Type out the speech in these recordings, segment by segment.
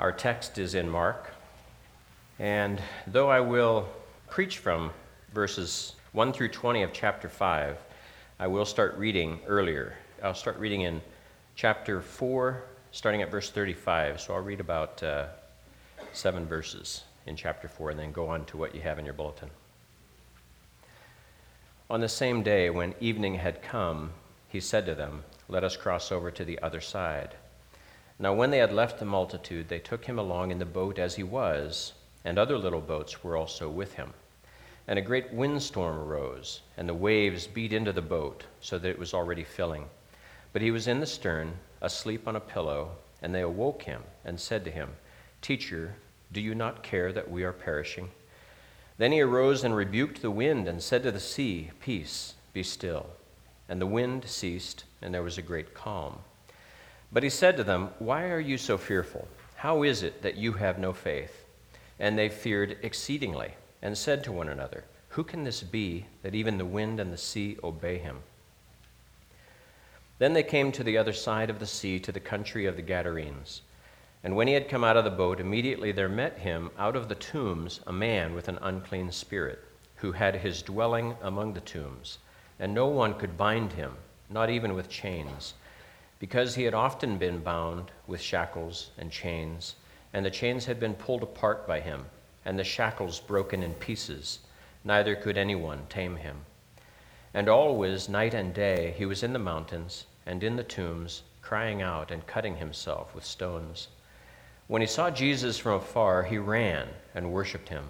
Our text is in Mark, and though I will preach from verses 1 through 20 of chapter 5, I will start reading earlier. I'll start reading in chapter 4, starting at verse 35. So I'll read about uh, seven verses in chapter 4 and then go on to what you have in your bulletin. On the same day, when evening had come, he said to them, Let us cross over to the other side. Now, when they had left the multitude, they took him along in the boat as he was, and other little boats were also with him. And a great windstorm arose, and the waves beat into the boat, so that it was already filling. But he was in the stern, asleep on a pillow, and they awoke him and said to him, Teacher, do you not care that we are perishing? Then he arose and rebuked the wind and said to the sea, Peace, be still. And the wind ceased, and there was a great calm. But he said to them, Why are you so fearful? How is it that you have no faith? And they feared exceedingly, and said to one another, Who can this be that even the wind and the sea obey him? Then they came to the other side of the sea, to the country of the Gadarenes. And when he had come out of the boat, immediately there met him out of the tombs a man with an unclean spirit, who had his dwelling among the tombs. And no one could bind him, not even with chains because he had often been bound with shackles and chains, and the chains had been pulled apart by him, and the shackles broken in pieces, neither could anyone tame him. And always, night and day, he was in the mountains and in the tombs, crying out and cutting himself with stones. When he saw Jesus from afar, he ran and worshipped him.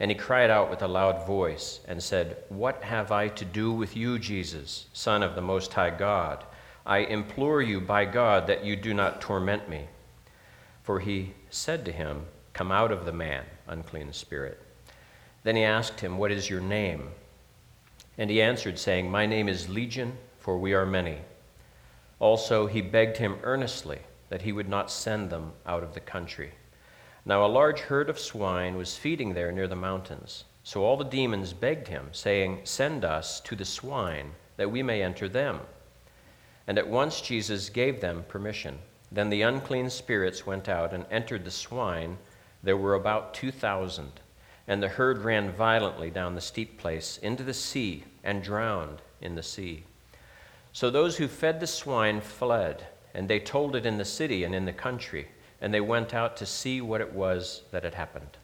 And he cried out with a loud voice and said, What have I to do with you, Jesus, Son of the Most High God? I implore you by God that you do not torment me. For he said to him, Come out of the man, unclean spirit. Then he asked him, What is your name? And he answered, saying, My name is Legion, for we are many. Also, he begged him earnestly that he would not send them out of the country. Now, a large herd of swine was feeding there near the mountains. So all the demons begged him, saying, Send us to the swine, that we may enter them. And at once Jesus gave them permission. Then the unclean spirits went out and entered the swine. There were about 2,000. And the herd ran violently down the steep place into the sea and drowned in the sea. So those who fed the swine fled, and they told it in the city and in the country, and they went out to see what it was that had happened.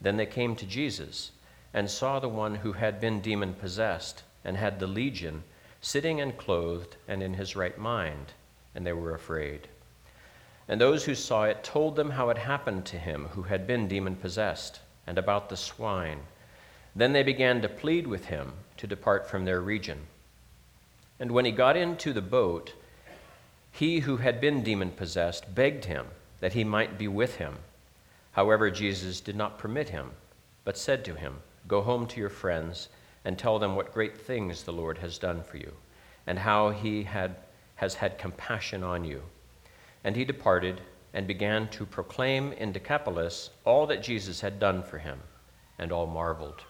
Then they came to Jesus and saw the one who had been demon possessed and had the legion sitting and clothed and in his right mind, and they were afraid. And those who saw it told them how it happened to him who had been demon possessed, and about the swine. Then they began to plead with him to depart from their region. And when he got into the boat, he who had been demon possessed begged him that he might be with him. However, Jesus did not permit him, but said to him, Go home to your friends and tell them what great things the Lord has done for you, and how he had, has had compassion on you. And he departed and began to proclaim in Decapolis all that Jesus had done for him, and all marveled.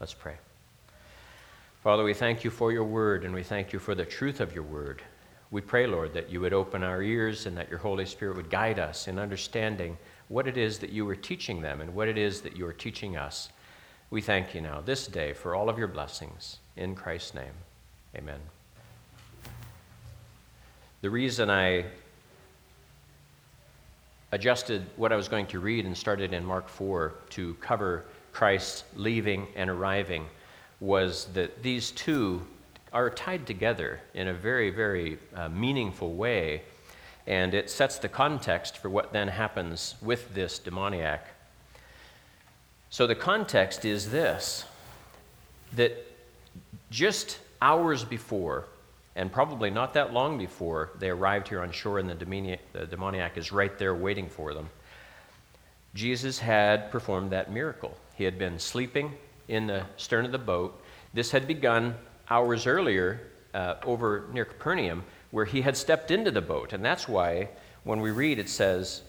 Let's pray. Father, we thank you for your word, and we thank you for the truth of your word. We pray, Lord, that you would open our ears and that your Holy Spirit would guide us in understanding what it is that you are teaching them and what it is that you are teaching us. We thank you now, this day, for all of your blessings. In Christ's name, amen. The reason I adjusted what I was going to read and started in Mark 4 to cover Christ's leaving and arriving was that these two are tied together in a very, very uh, meaningful way, and it sets the context for what then happens with this demoniac so the context is this that just hours before, and probably not that long before they arrived here on shore and the demoniac, the demoniac is right there waiting for them, Jesus had performed that miracle. He had been sleeping in the stern of the boat. This had begun hours earlier uh, over near Capernaum, where he had stepped into the boat. And that's why when we read, it says,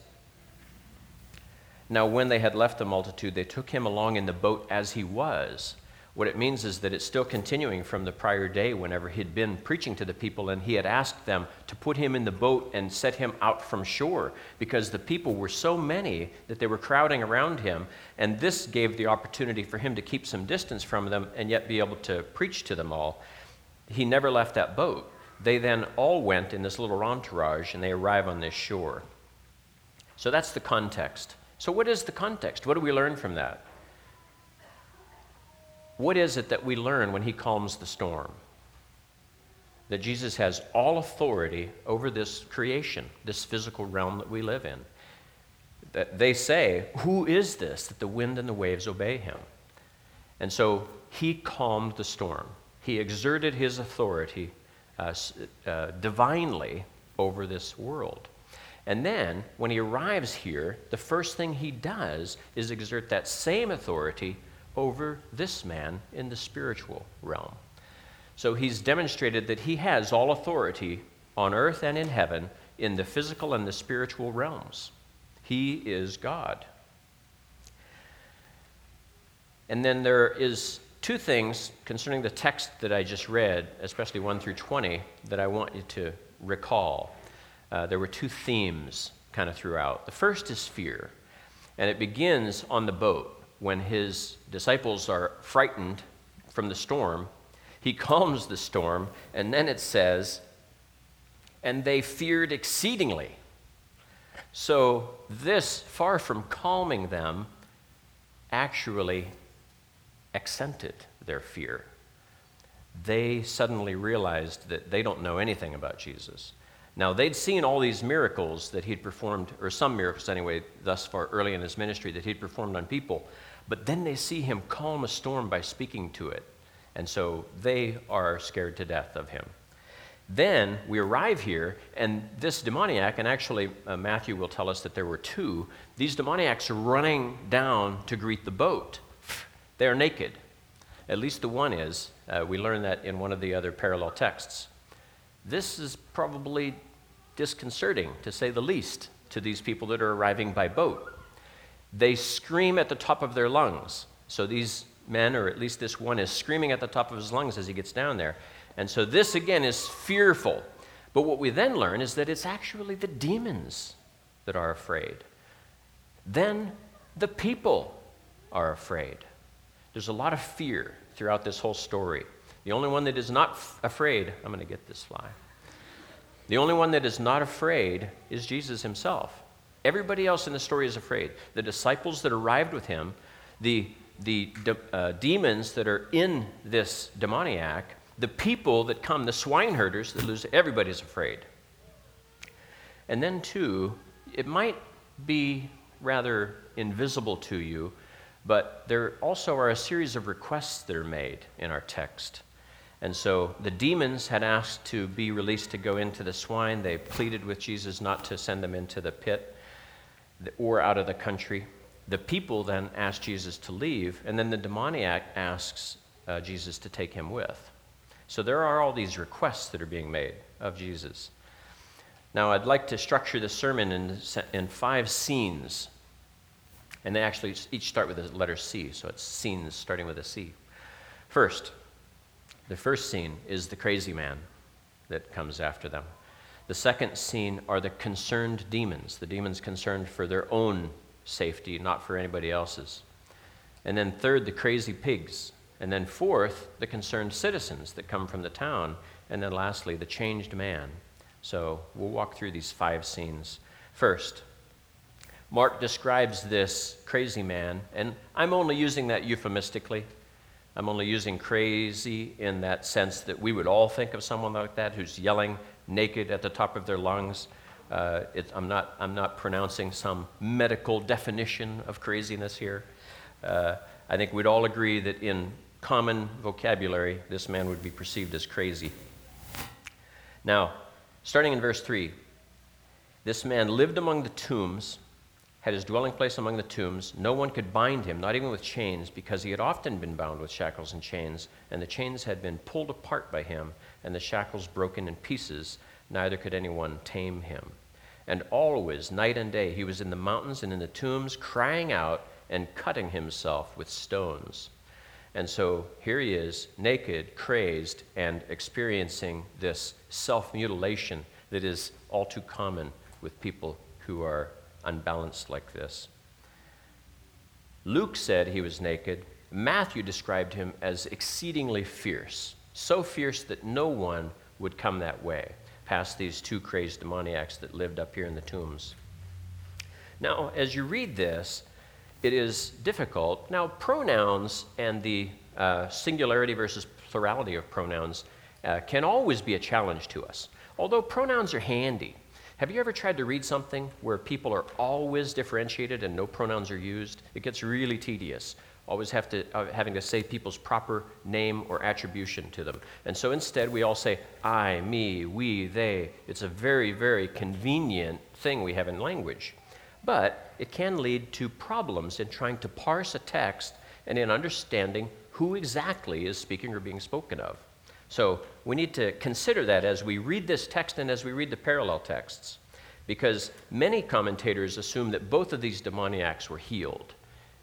now, when they had left the multitude, they took him along in the boat as he was. What it means is that it's still continuing from the prior day whenever he'd been preaching to the people and he had asked them to put him in the boat and set him out from shore because the people were so many that they were crowding around him. And this gave the opportunity for him to keep some distance from them and yet be able to preach to them all. He never left that boat. They then all went in this little entourage and they arrive on this shore. So that's the context. So, what is the context? What do we learn from that? What is it that we learn when he calms the storm? That Jesus has all authority over this creation, this physical realm that we live in. That they say, Who is this that the wind and the waves obey him? And so he calmed the storm. He exerted his authority uh, uh, divinely over this world. And then, when he arrives here, the first thing he does is exert that same authority over this man in the spiritual realm. So he's demonstrated that he has all authority on earth and in heaven in the physical and the spiritual realms. He is God. And then there is two things concerning the text that I just read, especially 1 through 20, that I want you to recall. Uh, there were two themes kind of throughout. The first is fear, and it begins on the boat when his disciples are frightened from the storm, he calms the storm, and then it says, and they feared exceedingly. So, this, far from calming them, actually accented their fear. They suddenly realized that they don't know anything about Jesus. Now, they'd seen all these miracles that he'd performed, or some miracles anyway, thus far early in his ministry that he'd performed on people, but then they see him calm a storm by speaking to it. And so they are scared to death of him. Then we arrive here, and this demoniac, and actually uh, Matthew will tell us that there were two, these demoniacs are running down to greet the boat. They are naked. At least the one is. Uh, we learn that in one of the other parallel texts. This is probably disconcerting, to say the least, to these people that are arriving by boat. They scream at the top of their lungs. So these men, or at least this one, is screaming at the top of his lungs as he gets down there. And so this again is fearful. But what we then learn is that it's actually the demons that are afraid. Then the people are afraid. There's a lot of fear throughout this whole story. The only one that is not f- afraid, I'm going to get this fly. The only one that is not afraid is Jesus himself. Everybody else in the story is afraid. The disciples that arrived with him, the, the de- uh, demons that are in this demoniac, the people that come, the swineherders that lose, everybody's afraid. And then, too, it might be rather invisible to you, but there also are a series of requests that are made in our text. And so the demons had asked to be released to go into the swine. They pleaded with Jesus not to send them into the pit or out of the country. The people then asked Jesus to leave, and then the demoniac asks uh, Jesus to take him with. So there are all these requests that are being made of Jesus. Now, I'd like to structure the sermon in, in five scenes. And they actually each start with the letter C, so it's scenes starting with a C. First, the first scene is the crazy man that comes after them. The second scene are the concerned demons, the demons concerned for their own safety, not for anybody else's. And then third, the crazy pigs. And then fourth, the concerned citizens that come from the town. And then lastly, the changed man. So we'll walk through these five scenes. First, Mark describes this crazy man, and I'm only using that euphemistically. I'm only using crazy in that sense that we would all think of someone like that who's yelling naked at the top of their lungs. Uh, it, I'm, not, I'm not pronouncing some medical definition of craziness here. Uh, I think we'd all agree that in common vocabulary, this man would be perceived as crazy. Now, starting in verse 3, this man lived among the tombs, had his dwelling place among the tombs. No one could bind him, not even with chains, because he had often been bound with shackles and chains, and the chains had been pulled apart by him and the shackles broken in pieces, neither could anyone tame him. And always, night and day, he was in the mountains and in the tombs, crying out and cutting himself with stones. And so here he is, naked, crazed, and experiencing this self mutilation that is all too common with people who are unbalanced like this. Luke said he was naked. Matthew described him as exceedingly fierce, so fierce that no one would come that way, past these two crazed demoniacs that lived up here in the tombs. Now, as you read this, it is difficult. Now, pronouns and the uh, singularity versus plurality of pronouns uh, can always be a challenge to us, although pronouns are handy. Have you ever tried to read something where people are always differentiated and no pronouns are used? It gets really tedious. Always have to, uh, having to say people's proper name or attribution to them. And so instead, we all say I, me, we, they. It's a very, very convenient thing we have in language. But it can lead to problems in trying to parse a text and in understanding who exactly is speaking or being spoken of. So we need to consider that as we read this text and as we read the parallel texts, because many commentators assume that both of these demoniacs were healed.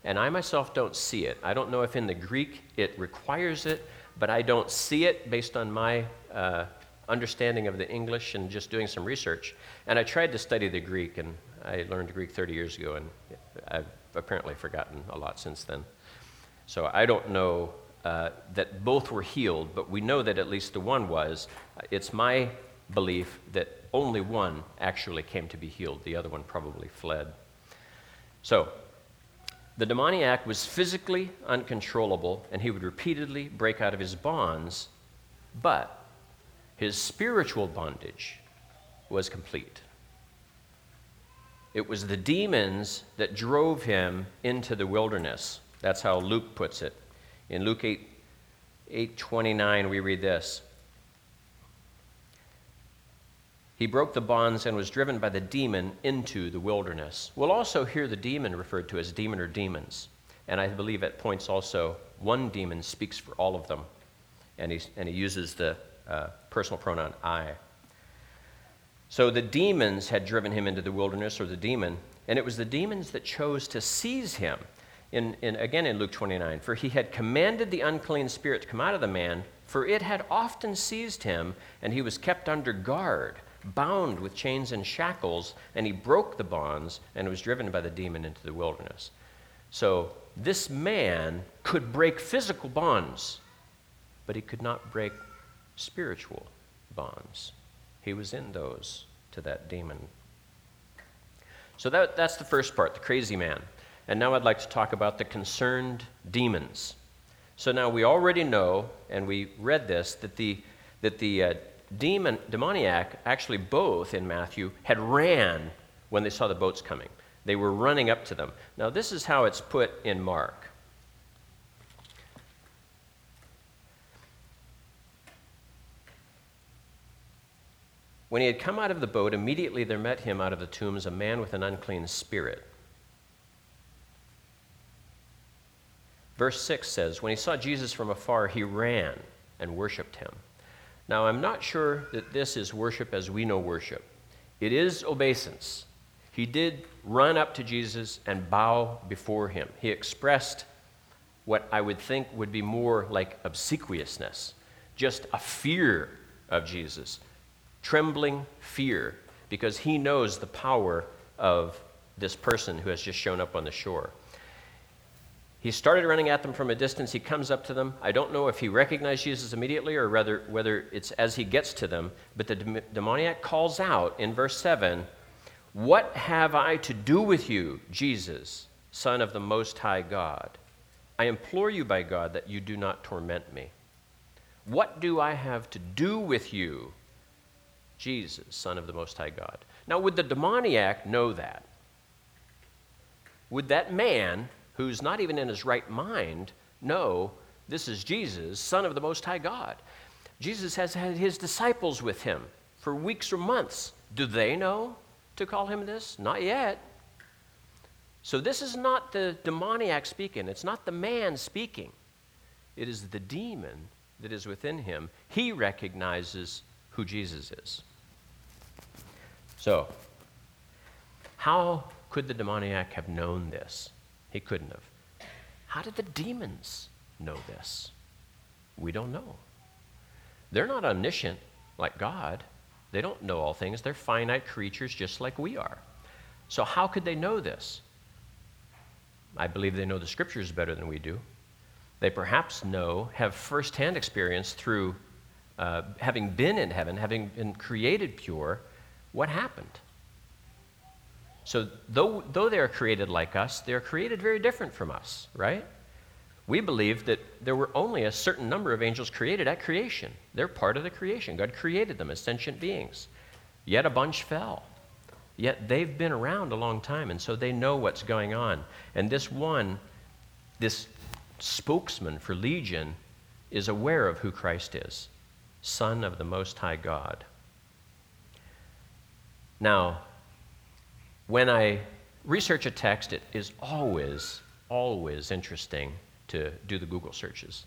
And I myself don't see it. I don't know if in the Greek it requires it, but I don't see it based on my uh, understanding of the English and just doing some research. And I tried to study the Greek, and I learned Greek 30 years ago, and I've apparently forgotten a lot since then. So I don't know uh, that both were healed, but we know that at least the one was. It's my belief that only one actually came to be healed, the other one probably fled. So, the demoniac was physically uncontrollable, and he would repeatedly break out of his bonds, but his spiritual bondage was complete. It was the demons that drove him into the wilderness. That's how Luke puts it. In Luke 8, 8:29 we read this. He broke the bonds and was driven by the demon into the wilderness. We'll also hear the demon referred to as demon or demons. And I believe at points also one demon speaks for all of them. And, he and he uses the uh, personal pronoun I. So the demons had driven him into the wilderness, or the demon, and it was the demons that chose to seize him. In, in, again in Luke 29, for he had commanded the unclean spirit to come out of the man, for it had often seized him, and he was kept under guard, bound with chains and shackles, and he broke the bonds and was driven by the demon into the wilderness. So this man could break physical bonds, but he could not break spiritual bonds. He was in those to that demon. So that, that's the first part, the crazy man. And now I'd like to talk about the concerned demons. So now we already know, and we read this, that the, that the uh, demon, demoniac, actually both in Matthew, had ran when they saw the boats coming. They were running up to them. Now, this is how it's put in Mark. When he had come out of the boat, immediately there met him out of the tombs a man with an unclean spirit. Verse 6 says, When he saw Jesus from afar, he ran and worshiped him. Now, I'm not sure that this is worship as we know worship. It is obeisance. He did run up to Jesus and bow before him. He expressed what I would think would be more like obsequiousness, just a fear of Jesus, trembling fear because he knows the power of this person who has just shown up on the shore. He started running at them from a distance. He comes up to them. I don't know if he recognized Jesus immediately or rather whether it's as he gets to them, but the demoniac calls out in verse 7 What have I to do with you, Jesus, Son of the Most High God? I implore you by God that you do not torment me. What do I have to do with you, Jesus, Son of the Most High God. Now, would the demoniac know that? Would that man, who's not even in his right mind, know this is Jesus, Son of the Most High God? Jesus has had his disciples with him for weeks or months. Do they know to call him this? Not yet. So, this is not the demoniac speaking, it's not the man speaking. It is the demon that is within him. He recognizes who Jesus is. So, how could the demoniac have known this? He couldn't have. How did the demons know this? We don't know. They're not omniscient like God. They don't know all things. They're finite creatures just like we are. So, how could they know this? I believe they know the scriptures better than we do. They perhaps know, have firsthand experience through uh, having been in heaven, having been created pure, what happened. So, though, though they are created like us, they are created very different from us, right? We believe that there were only a certain number of angels created at creation. They're part of the creation. God created them as sentient beings. Yet a bunch fell. Yet they've been around a long time, and so they know what's going on. And this one, this spokesman for Legion, is aware of who Christ is Son of the Most High God. Now, when I research a text, it is always, always interesting to do the Google searches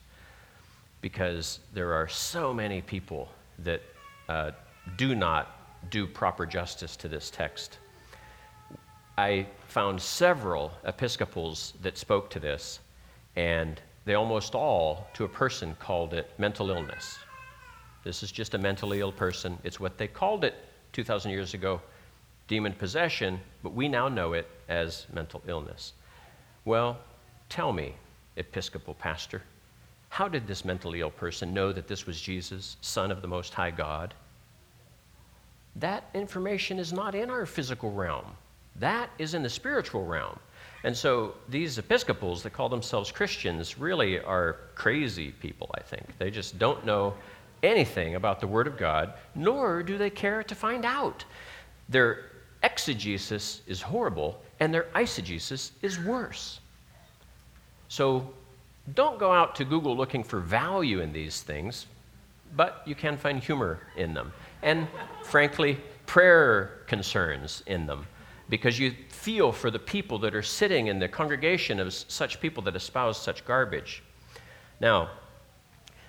because there are so many people that uh, do not do proper justice to this text. I found several Episcopals that spoke to this, and they almost all, to a person, called it mental illness. This is just a mentally ill person. It's what they called it 2,000 years ago demon possession, but we now know it as mental illness. Well, tell me, Episcopal pastor, how did this mentally ill person know that this was Jesus, Son of the Most High God? That information is not in our physical realm. That is in the spiritual realm. And so these Episcopals that call themselves Christians really are crazy people, I think. They just don't know anything about the Word of God, nor do they care to find out. Their exegesis is horrible, and their eisegesis is worse. So don't go out to Google looking for value in these things, but you can find humor in them. And frankly, prayer concerns in them because you feel for the people that are sitting in the congregation of such people that espouse such garbage. Now,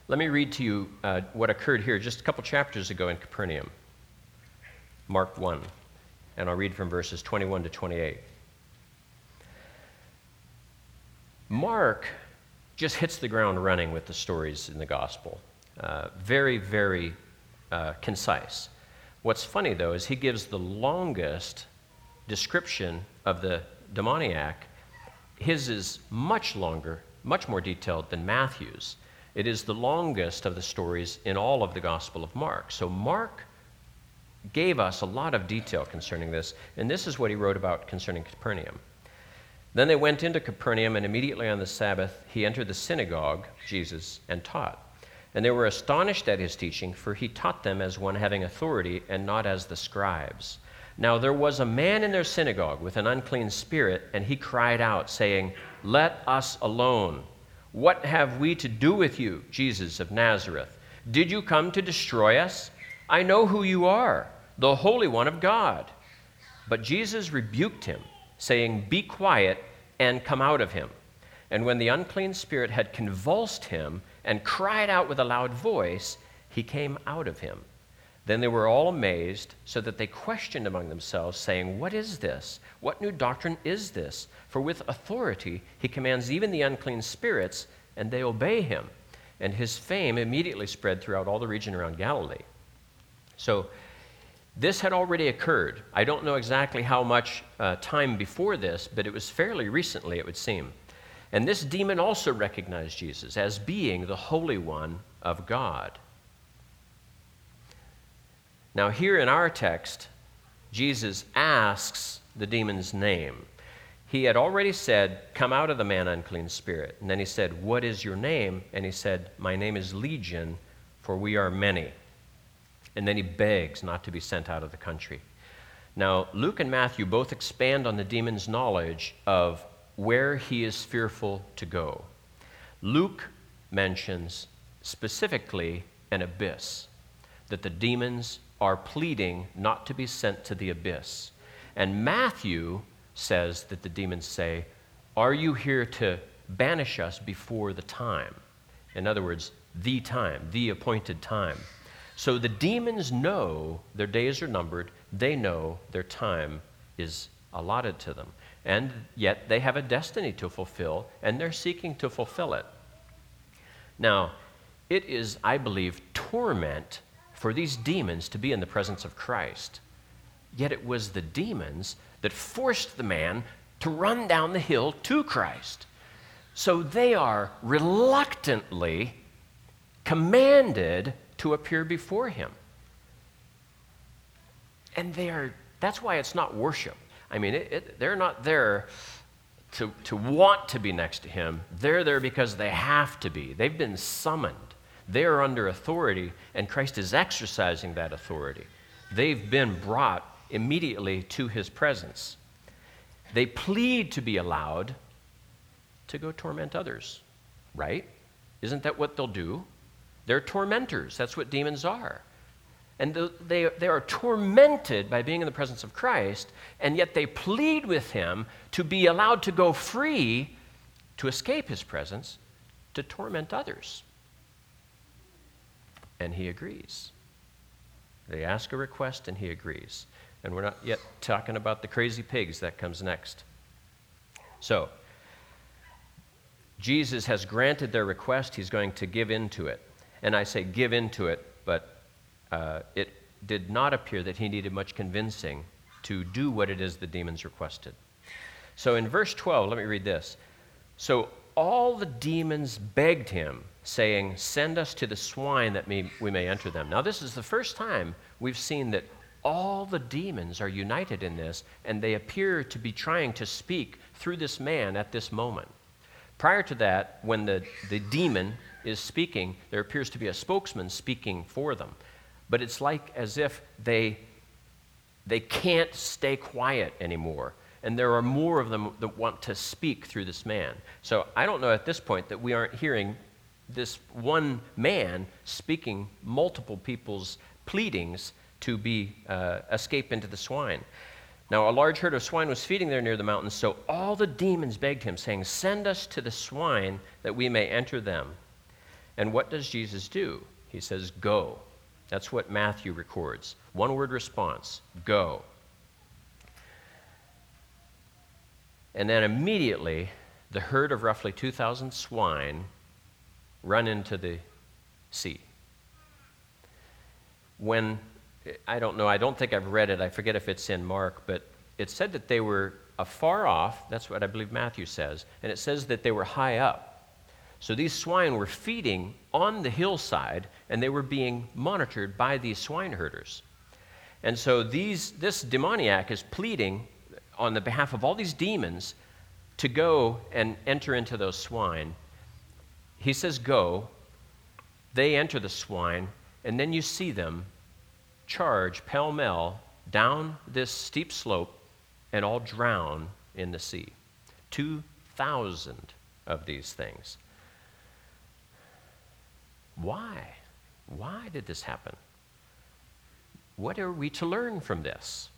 let me read to you uh, what occurred here just a couple chapters ago in Capernaum. Mark 1, and I'll read from verses 21 to 28. Mark just hits the ground running with the stories in the gospel. Uh, very, very uh, concise. What's funny, though, is he gives the longest description of the demoniac. His is much longer, much more detailed than Matthew's. It is the longest of the stories in all of the Gospel of Mark. So Mark gave us a lot of detail concerning this, and this is what he wrote about concerning Capernaum. Then they went into Capernaum, and immediately on the Sabbath he entered the synagogue, Jesus, and taught. And they were astonished at his teaching, for he taught them as one having authority and not as the scribes. Now there was a man in their synagogue with an unclean spirit, and he cried out, saying, Let us alone. What have we to do with you, Jesus of Nazareth? Did you come to destroy us? I know who you are, the Holy One of God. But Jesus rebuked him, saying, Be quiet and come out of him. And when the unclean spirit had convulsed him and cried out with a loud voice, he came out of him. Then they were all amazed, so that they questioned among themselves, saying, What is this? What new doctrine is this? For with authority he commands even the unclean spirits, and they obey him. And his fame immediately spread throughout all the region around Galilee. So this had already occurred. I don't know exactly how much uh, time before this, but it was fairly recently, it would seem. And this demon also recognized Jesus as being the Holy One of God. Now, here in our text, Jesus asks the demon's name. He had already said, Come out of the man, unclean spirit. And then he said, What is your name? And he said, My name is Legion, for we are many. And then he begs not to be sent out of the country. Now, Luke and Matthew both expand on the demon's knowledge of where he is fearful to go. Luke mentions specifically an abyss, that the demons are pleading not to be sent to the abyss. And Matthew says that the demons say, Are you here to banish us before the time? In other words, the time, the appointed time. So the demons know their days are numbered, they know their time is allotted to them. And yet they have a destiny to fulfill, and they're seeking to fulfill it. Now, it is, I believe, torment for these demons to be in the presence of Christ. Yet it was the demons that forced the man to run down the hill to Christ. So they are reluctantly commanded to appear before him. And they are, that's why it's not worship. I mean, it, it, they're not there to, to want to be next to him. They're there because they have to be. They've been summoned. They are under authority, and Christ is exercising that authority. They've been brought immediately to his presence. They plead to be allowed to go torment others, right? Isn't that what they'll do? They're tormentors. That's what demons are. And they, they are tormented by being in the presence of Christ, and yet they plead with him to be allowed to go free to escape his presence to torment others. And he agrees. They ask a request, and he agrees. And we're not yet talking about the crazy pigs, that comes next. So, Jesus has granted their request, he's going to give in to it. And I say give in to it, but uh, it did not appear that he needed much convincing to do what it is the demons requested. So in verse 12, let me read this. So all the demons begged him, saying, Send us to the swine that we may enter them. Now, this is the first time we've seen that all the demons are united in this, and they appear to be trying to speak through this man at this moment. Prior to that, when the, the demon is speaking, there appears to be a spokesman speaking for them but it's like as if they, they can't stay quiet anymore. And there are more of them that want to speak through this man. So I don't know at this point that we aren't hearing this one man speaking multiple people's pleadings to be uh, escape into the swine. Now, a large herd of swine was feeding there near the mountains, so all the demons begged him, saying, Send us to the swine that we may enter them. And what does Jesus do? He says, Go. That's what Matthew records. One word response go. And then immediately, the herd of roughly 2,000 swine run into the sea. When, I don't know, I don't think I've read it, I forget if it's in Mark, but it said that they were afar off, that's what I believe Matthew says, and it says that they were high up. So these swine were feeding on the hillside, and they were being monitored by these swine herders. And so these, this demoniac is pleading on the behalf of all these demons to go and enter into those swine. He says, Go. They enter the swine, and then you see them charge pell mell down this steep slope and all drown in the sea. 2,000 of these things. Why? Why did this happen? What are we to learn from this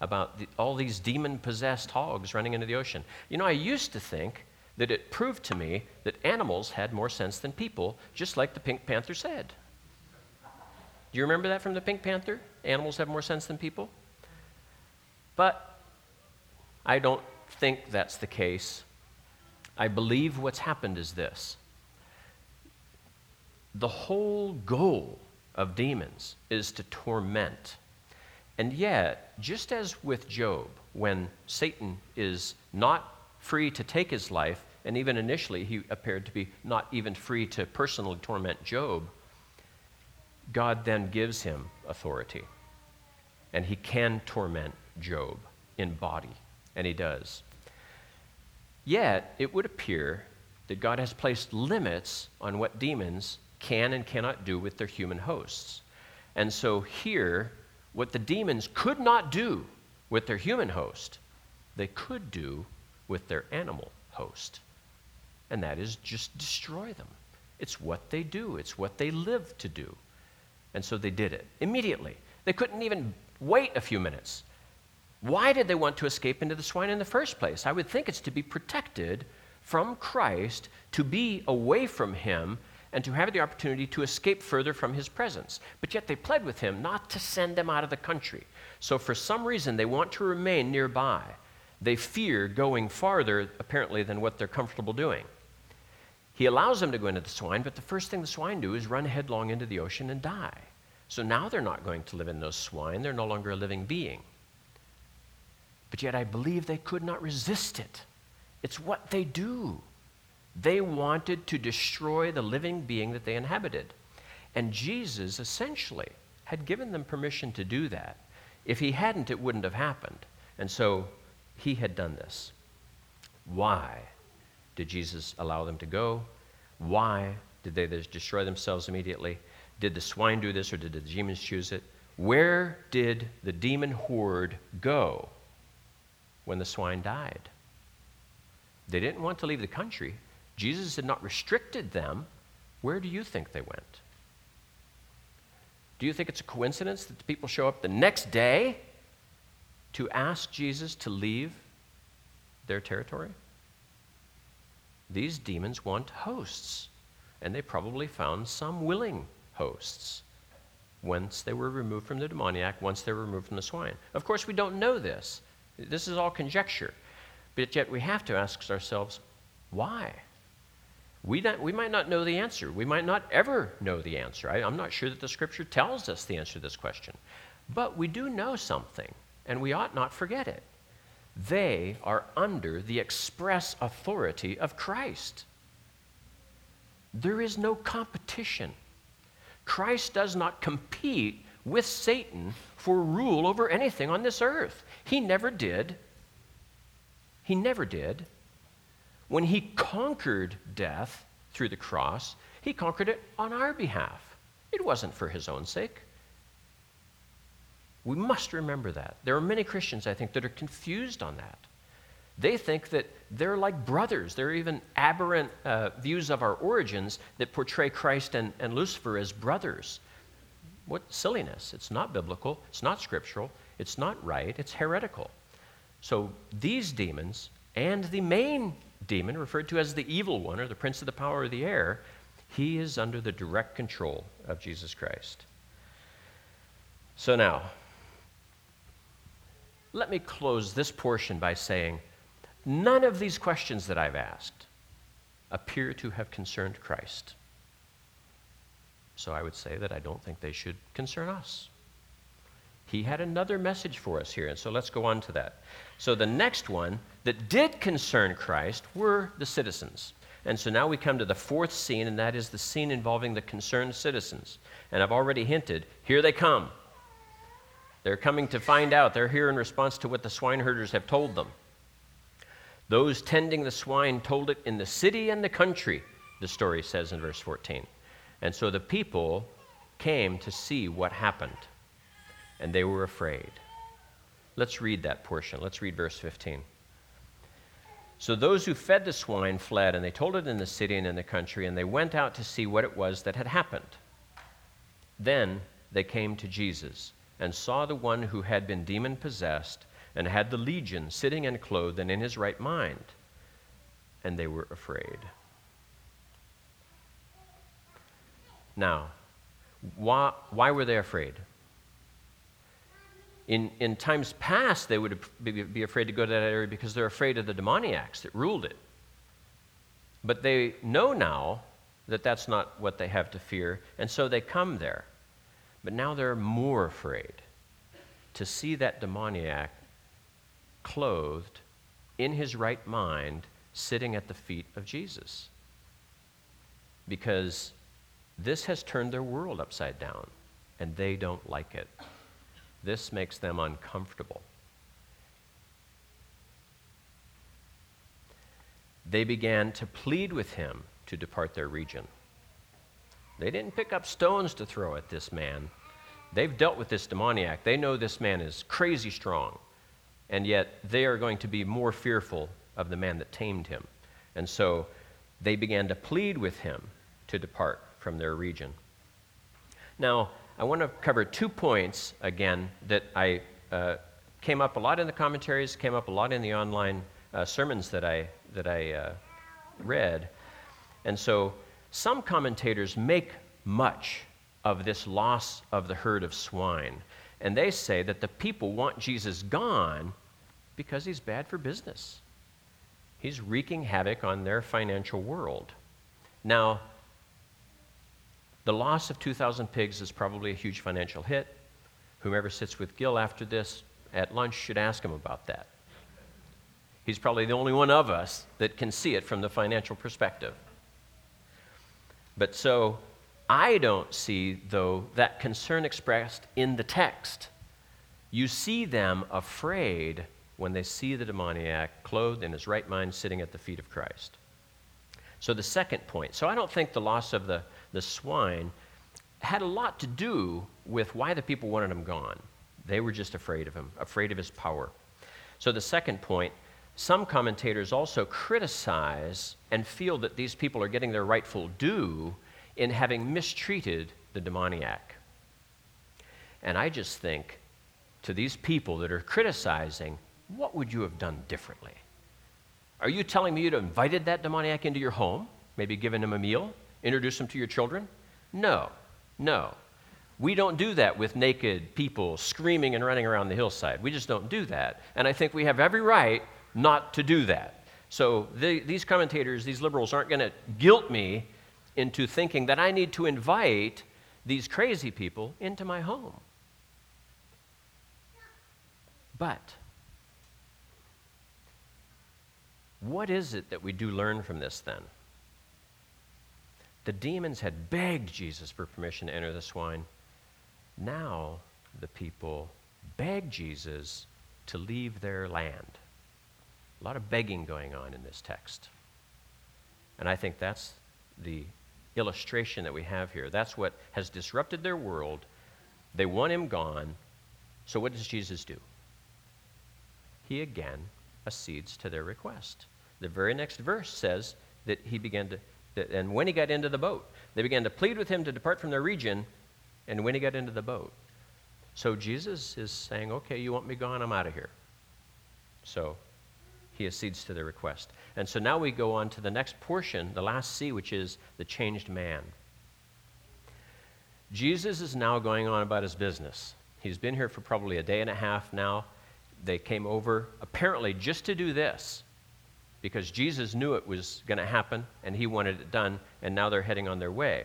about the, all these demon possessed hogs running into the ocean? You know, I used to think that it proved to me that animals had more sense than people, just like the Pink Panther said. Do you remember that from the Pink Panther? Animals have more sense than people? But I don't think that's the case. I believe what's happened is this the whole goal of demons is to torment. And yet, just as with Job, when Satan is not free to take his life, and even initially he appeared to be not even free to personally torment Job, God then gives him authority. And he can torment Job in body, and he does. Yet, it would appear that God has placed limits on what demons can and cannot do with their human hosts. And so here, what the demons could not do with their human host, they could do with their animal host. And that is just destroy them. It's what they do, it's what they live to do. And so they did it immediately. They couldn't even wait a few minutes. Why did they want to escape into the swine in the first place? I would think it's to be protected from Christ, to be away from Him, and to have the opportunity to escape further from his presence. But yet they pled with him not to send them out of the country. So for some reason, they want to remain nearby. They fear going farther, apparently, than what they're comfortable doing. He allows them to go into the swine, but the first thing the swine do is run headlong into the ocean and die. So now they're not going to live in those swine. They're no longer a living being. But yet I believe they could not resist it. It's what they do. They wanted to destroy the living being that they inhabited. And Jesus essentially had given them permission to do that. If he hadn't, it wouldn't have happened. And so he had done this. Why did Jesus allow them to go? Why did they destroy themselves immediately? Did the swine do this or did the demons choose it? Where did the demon horde go when the swine died? They didn't want to leave the country. Jesus had not restricted them. Where do you think they went? Do you think it's a coincidence that the people show up the next day to ask Jesus to leave their territory? These demons want hosts, and they probably found some willing hosts once they were removed from the demoniac, once they were removed from the swine. Of course, we don't know this. This is all conjecture. But yet we have to ask ourselves, why? We, not, we might not know the answer. We might not ever know the answer. I, I'm not sure that the scripture tells us the answer to this question. But we do know something, and we ought not forget it. They are under the express authority of Christ. There is no competition. Christ does not compete with Satan for rule over anything on this earth. He never did. He never did. When he conquered death through the cross, he conquered it on our behalf. It wasn't for his own sake. We must remember that. There are many Christians, I think, that are confused on that. They think that they're like brothers. There are even aberrant uh, views of our origins that portray Christ and, and Lucifer as brothers. What silliness. It's not biblical, it's not scriptural, it's not right, it's heretical. So these demons and the main demon, referred to as the evil one or the prince of the power of the air, he is under the direct control of Jesus Christ. So now, let me close this portion by saying none of these questions that I've asked appear to have concerned Christ. So I would say that I don't think they should concern us. He had another message for us here, and so let's go on to that. So the next one that did concern Christ were the citizens. And so now we come to the fourth scene, and that is the scene involving the concerned citizens. And I've already hinted here they come. They're coming to find out. They're here in response to what the swineherders have told them. Those tending the swine told it in the city and the country, the story says in verse 14. And so the people came to see what happened, and they were afraid. Let's read that portion. Let's read verse 15. So those who fed the swine fled, and they told it in the city and in the country, and they went out to see what it was that had happened. Then they came to Jesus and saw the one who had been demon possessed and had the legion sitting and clothed and in his right mind. And they were afraid. Now, why, why were they afraid? In, in times past, they would be, be afraid to go to that area because they're afraid of the demoniacs that ruled it. But they know now that that's not what they have to fear, and so they come there. But now they're more afraid to see that demoniac clothed in his right mind sitting at the feet of Jesus. Because this has turned their world upside down, and they don't like it. This makes them uncomfortable. They began to plead with him to depart their region. They didn't pick up stones to throw at this man. They've dealt with this demoniac. They know this man is crazy strong. And yet they are going to be more fearful of the man that tamed him. And so they began to plead with him to depart from their region. Now, I want to cover two points again that I uh, came up a lot in the commentaries, came up a lot in the online uh, sermons that I, that I uh, read. And so some commentators make much of this loss of the herd of swine. And they say that the people want Jesus gone because he's bad for business. He's wreaking havoc on their financial world. Now, the loss of 2,000 pigs is probably a huge financial hit. Whomever sits with Gil after this at lunch should ask him about that. He's probably the only one of us that can see it from the financial perspective. But so I don't see, though, that concern expressed in the text. You see them afraid when they see the demoniac clothed in his right mind sitting at the feet of Christ. So, the second point. So, I don't think the loss of the, the swine had a lot to do with why the people wanted him gone. They were just afraid of him, afraid of his power. So, the second point some commentators also criticize and feel that these people are getting their rightful due in having mistreated the demoniac. And I just think to these people that are criticizing, what would you have done differently? Are you telling me you'd have invited that demoniac into your home, maybe given him a meal, introduced them to your children? No, no. We don't do that with naked people screaming and running around the hillside. We just don't do that. And I think we have every right not to do that. So the, these commentators, these liberals, aren't going to guilt me into thinking that I need to invite these crazy people into my home. But what is it that we do learn from this then? The demons had begged Jesus for permission to enter the swine. Now the people beg Jesus to leave their land. A lot of begging going on in this text. And I think that's the illustration that we have here. That's what has disrupted their world. They want him gone. So what does Jesus do? He again accedes to their request. The very next verse says that he began to, and when he got into the boat, they began to plead with him to depart from their region, and when he got into the boat. So Jesus is saying, okay, you want me gone? I'm out of here. So he accedes to their request. And so now we go on to the next portion, the last C, which is the changed man. Jesus is now going on about his business. He's been here for probably a day and a half now. They came over apparently just to do this because Jesus knew it was going to happen and he wanted it done, and now they're heading on their way.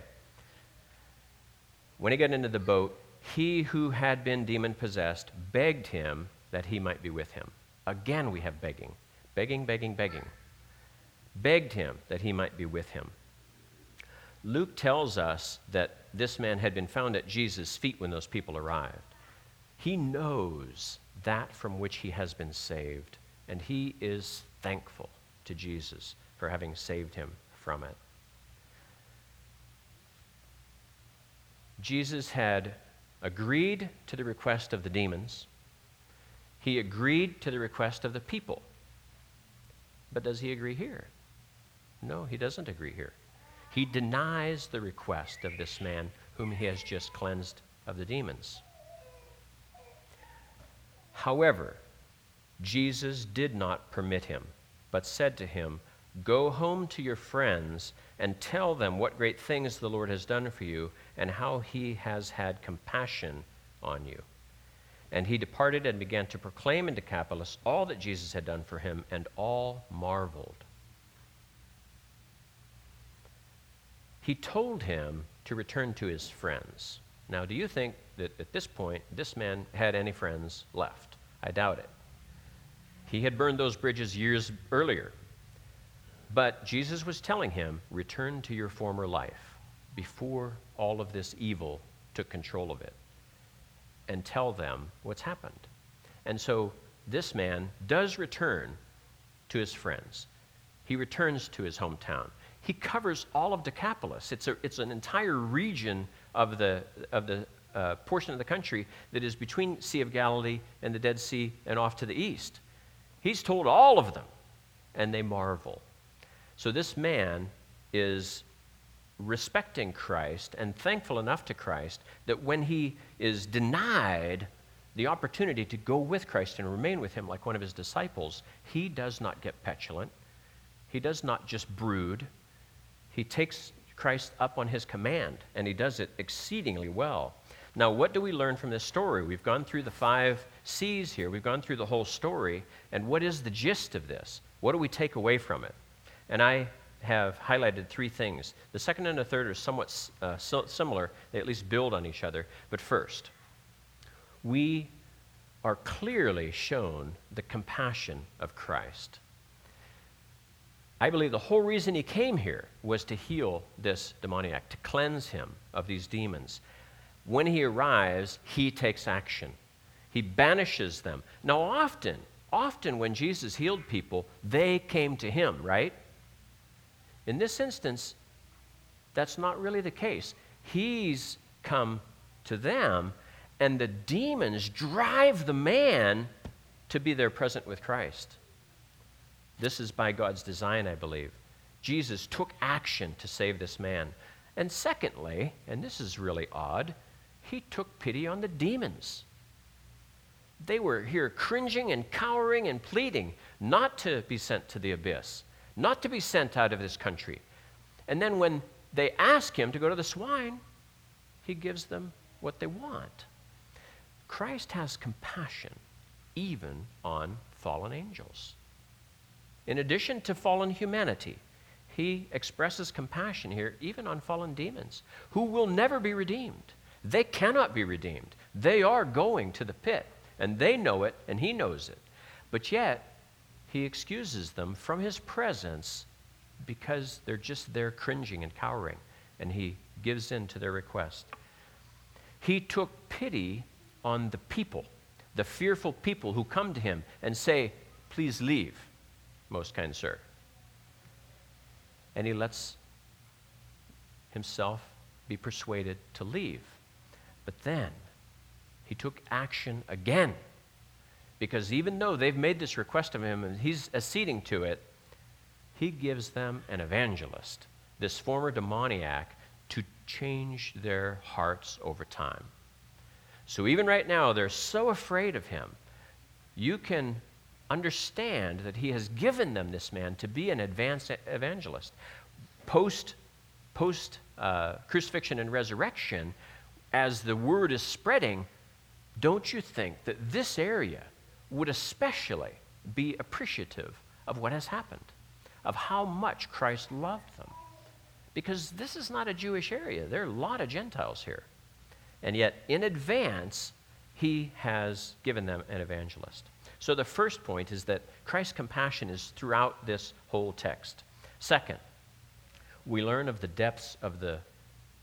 When he got into the boat, he who had been demon possessed begged him that he might be with him. Again, we have begging begging, begging, begging, begged him that he might be with him. Luke tells us that this man had been found at Jesus' feet when those people arrived. He knows that from which he has been saved, and he is thankful to Jesus for having saved him from it. Jesus had agreed to the request of the demons. He agreed to the request of the people. But does he agree here? No, he doesn't agree here. He denies the request of this man whom he has just cleansed of the demons. However, Jesus did not permit him, but said to him, Go home to your friends and tell them what great things the Lord has done for you and how he has had compassion on you. And he departed and began to proclaim in Decapolis all that Jesus had done for him, and all marveled. He told him to return to his friends. Now, do you think that at this point this man had any friends left? I doubt it. He had burned those bridges years earlier. But Jesus was telling him, return to your former life before all of this evil took control of it and tell them what's happened. And so this man does return to his friends. He returns to his hometown. He covers all of Decapolis. It's, a, it's an entire region of the, of the uh, portion of the country that is between Sea of Galilee and the Dead Sea and off to the east. He's told all of them, and they marvel. So this man is respecting Christ and thankful enough to Christ that when he is denied the opportunity to go with Christ and remain with him like one of his disciples, he does not get petulant. He does not just brood. He takes Christ up on his command, and he does it exceedingly well. Now, what do we learn from this story? We've gone through the five C's here, we've gone through the whole story, and what is the gist of this? What do we take away from it? And I have highlighted three things. The second and the third are somewhat uh, similar, they at least build on each other. But first, we are clearly shown the compassion of Christ. I believe the whole reason he came here was to heal this demoniac, to cleanse him of these demons. When he arrives, he takes action. He banishes them. Now, often, often when Jesus healed people, they came to him, right? In this instance, that's not really the case. He's come to them, and the demons drive the man to be there present with Christ. This is by God's design, I believe. Jesus took action to save this man. And secondly, and this is really odd, he took pity on the demons. They were here cringing and cowering and pleading not to be sent to the abyss, not to be sent out of this country. And then when they ask him to go to the swine, he gives them what they want. Christ has compassion even on fallen angels. In addition to fallen humanity, he expresses compassion here even on fallen demons who will never be redeemed. They cannot be redeemed. They are going to the pit, and they know it, and he knows it. But yet, he excuses them from his presence because they're just there cringing and cowering, and he gives in to their request. He took pity on the people, the fearful people who come to him and say, Please leave most kind sir. And he lets himself be persuaded to leave. But then he took action again. Because even though they've made this request of him and he's acceding to it, he gives them an evangelist, this former demoniac, to change their hearts over time. So even right now, they're so afraid of him. You can understand that he has given them this man to be an advanced evangelist. Post, post uh, crucifixion and resurrection, as the word is spreading, don't you think that this area would especially be appreciative of what has happened, of how much Christ loved them? Because this is not a Jewish area. There are a lot of Gentiles here. And yet, in advance, he has given them an evangelist. So the first point is that Christ's compassion is throughout this whole text. Second, we learn of the depths of the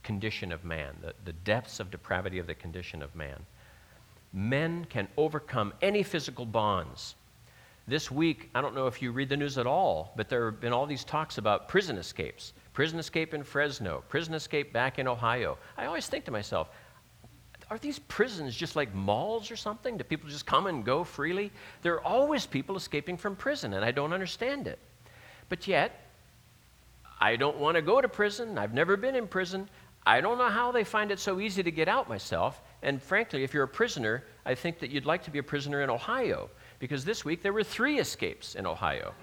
condition of man, the, the depths of depravity of the condition of man. Men can overcome any physical bonds. This week, I don't know if you read the news at all, but there have been all these talks about prison escapes. Prison escape in Fresno, prison escape back in Ohio. I always think to myself, are these prisons just like malls or something? Do people just come and go freely? There are always people escaping from prison, and I don't understand it. But yet, I don't want to go to prison. I've never been in prison. I don't know how they find it so easy to get out myself. And frankly, if you're a prisoner, I think that you'd like to be a prisoner in Ohio, because this week there were three escapes in Ohio.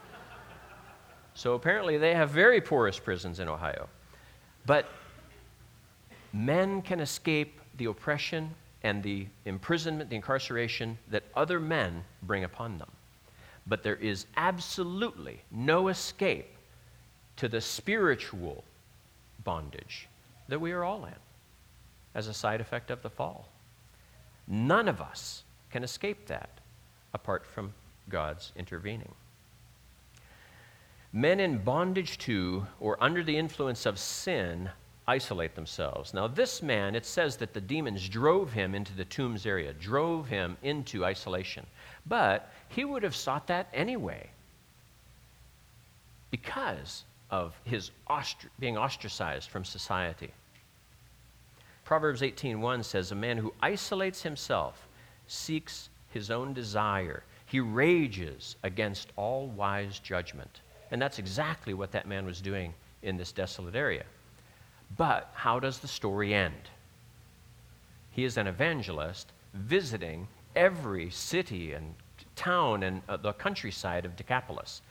so apparently they have very porous prisons in Ohio. But men can escape the oppression and the imprisonment, the incarceration that other men bring upon them. But there is absolutely no escape to the spiritual bondage that we are all in as a side effect of the fall. None of us can escape that apart from God's intervening. Men in bondage to or under the influence of sin isolate themselves. Now, this man, it says that the demons drove him into the tombs area, drove him into isolation. But he would have sought that anyway because of his ostr- being ostracized from society. Proverbs 18:1 says a man who isolates himself seeks his own desire. He rages against all wise judgment. And that's exactly what that man was doing in this desolate area. But how does the story end? He is an evangelist visiting every city and town and uh, the countryside of Decapolis,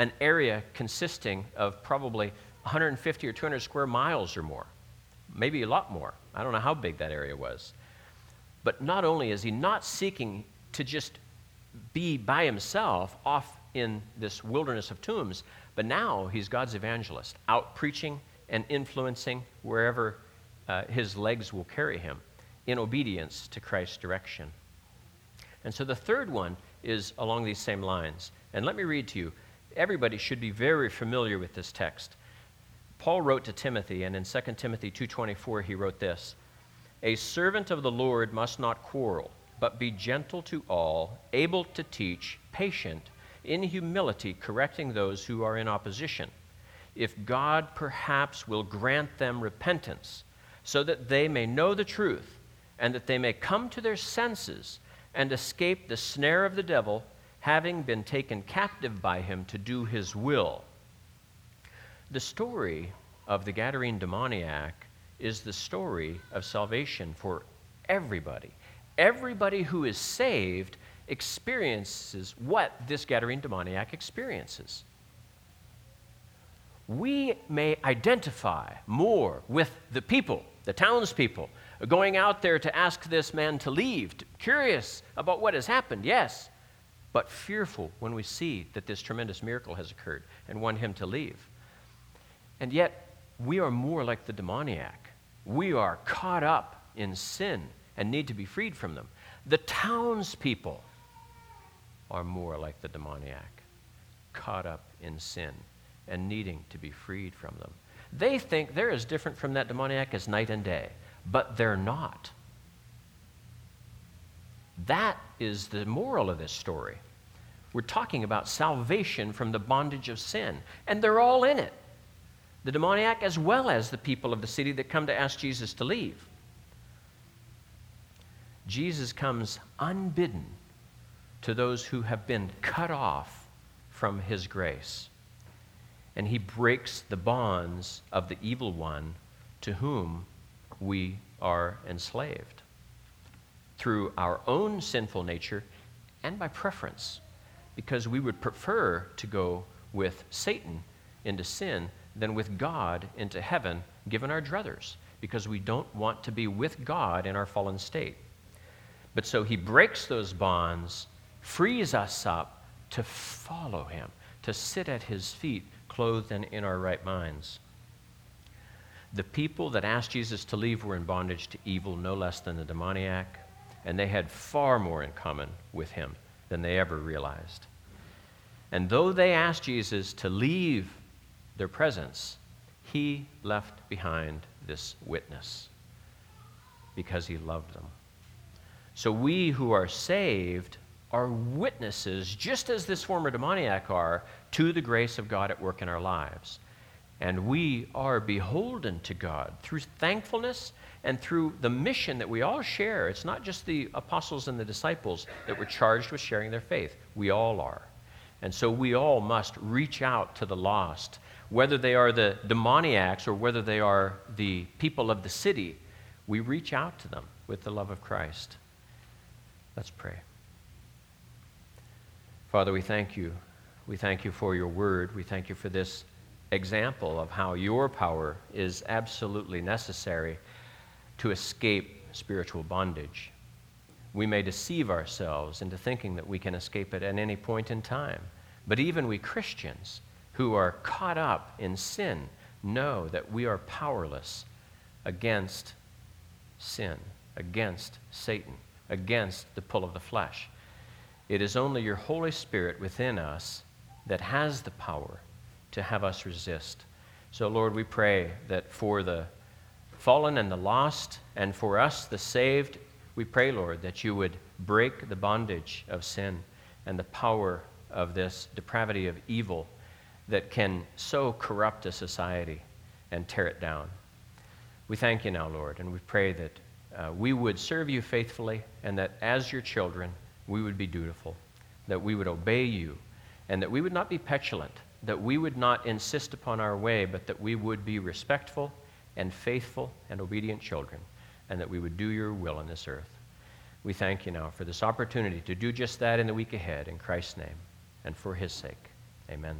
an area consisting of probably 150 or 200 square miles or more, maybe a lot more. I don't know how big that area was. But not only is he not seeking to just be by himself off in this wilderness of tombs, but now he's God's evangelist, out preaching and influencing wherever uh, his legs will carry him in obedience to Christ's direction. And so the third one is along these same lines. And let me read to you. Everybody should be very familiar with this text. Paul wrote to Timothy, and in 2 Timothy 2:24 he wrote this: "A servant of the Lord must not quarrel, but be gentle to all, able to teach, patient, in humility correcting those who are in opposition, if God perhaps will grant them repentance, so that they may know the truth, and that they may come to their senses and escape the snare of the devil, having been taken captive by him to do his will. The story of the Gadarene demoniac is the story of salvation for everybody. Everybody who is saved experiences what this Gadarene demoniac experiences. We may identify more with the people, the townspeople, going out there to ask this man to leave, curious about what has happened, yes, but fearful when we see that this tremendous miracle has occurred and want him to leave. And yet, we are more like the demoniac. We are caught up in sin and need to be freed from them. The townspeople are more like the demoniac, caught up in sin and needing to be freed from them. They think they're as different from that demoniac as night and day, but they're not. That is the moral of this story. We're talking about salvation from the bondage of sin, and they're all in it the demoniac as well as the people of the city that come to ask Jesus to leave. Jesus comes unbidden to those who have been cut off from his grace. And he breaks the bonds of the evil one to whom we are enslaved through our own sinful nature and by preference, because we would prefer to go with Satan into sin than with God into heaven, given our druthers, because we don't want to be with God in our fallen state. But so he breaks those bonds frees us up to follow him, to sit at his feet, clothed and in our right minds. The people that asked Jesus to leave were in bondage to evil no less than the demoniac, and they had far more in common with him than they ever realized. And though they asked Jesus to leave their presence, he left behind this witness because he loved them. So we who are saved are witnesses, just as this former demoniac are, to the grace of God at work in our lives. And we are beholden to God through thankfulness and through the mission that we all share. It's not just the apostles and the disciples that were charged with sharing their faith, we all are. And so we all must reach out to the lost, whether they are the demoniacs or whether they are the people of the city. We reach out to them with the love of Christ. Let's pray. Father, we thank you. We thank you for your word. We thank you for this example of how your power is absolutely necessary to escape spiritual bondage. We may deceive ourselves into thinking that we can escape it at any point in time. But even we Christians who are caught up in sin know that we are powerless against sin, against Satan, against the pull of the flesh. It is only your Holy Spirit within us that has the power to have us resist. So, Lord, we pray that for the fallen and the lost, and for us, the saved, we pray, Lord, that you would break the bondage of sin and the power of this depravity of evil that can so corrupt a society and tear it down. We thank you now, Lord, and we pray that uh, we would serve you faithfully and that as your children, we would be dutiful, that we would obey you, and that we would not be petulant, that we would not insist upon our way, but that we would be respectful and faithful and obedient children, and that we would do your will on this earth. We thank you now for this opportunity to do just that in the week ahead, in Christ's name, and for his sake. Amen.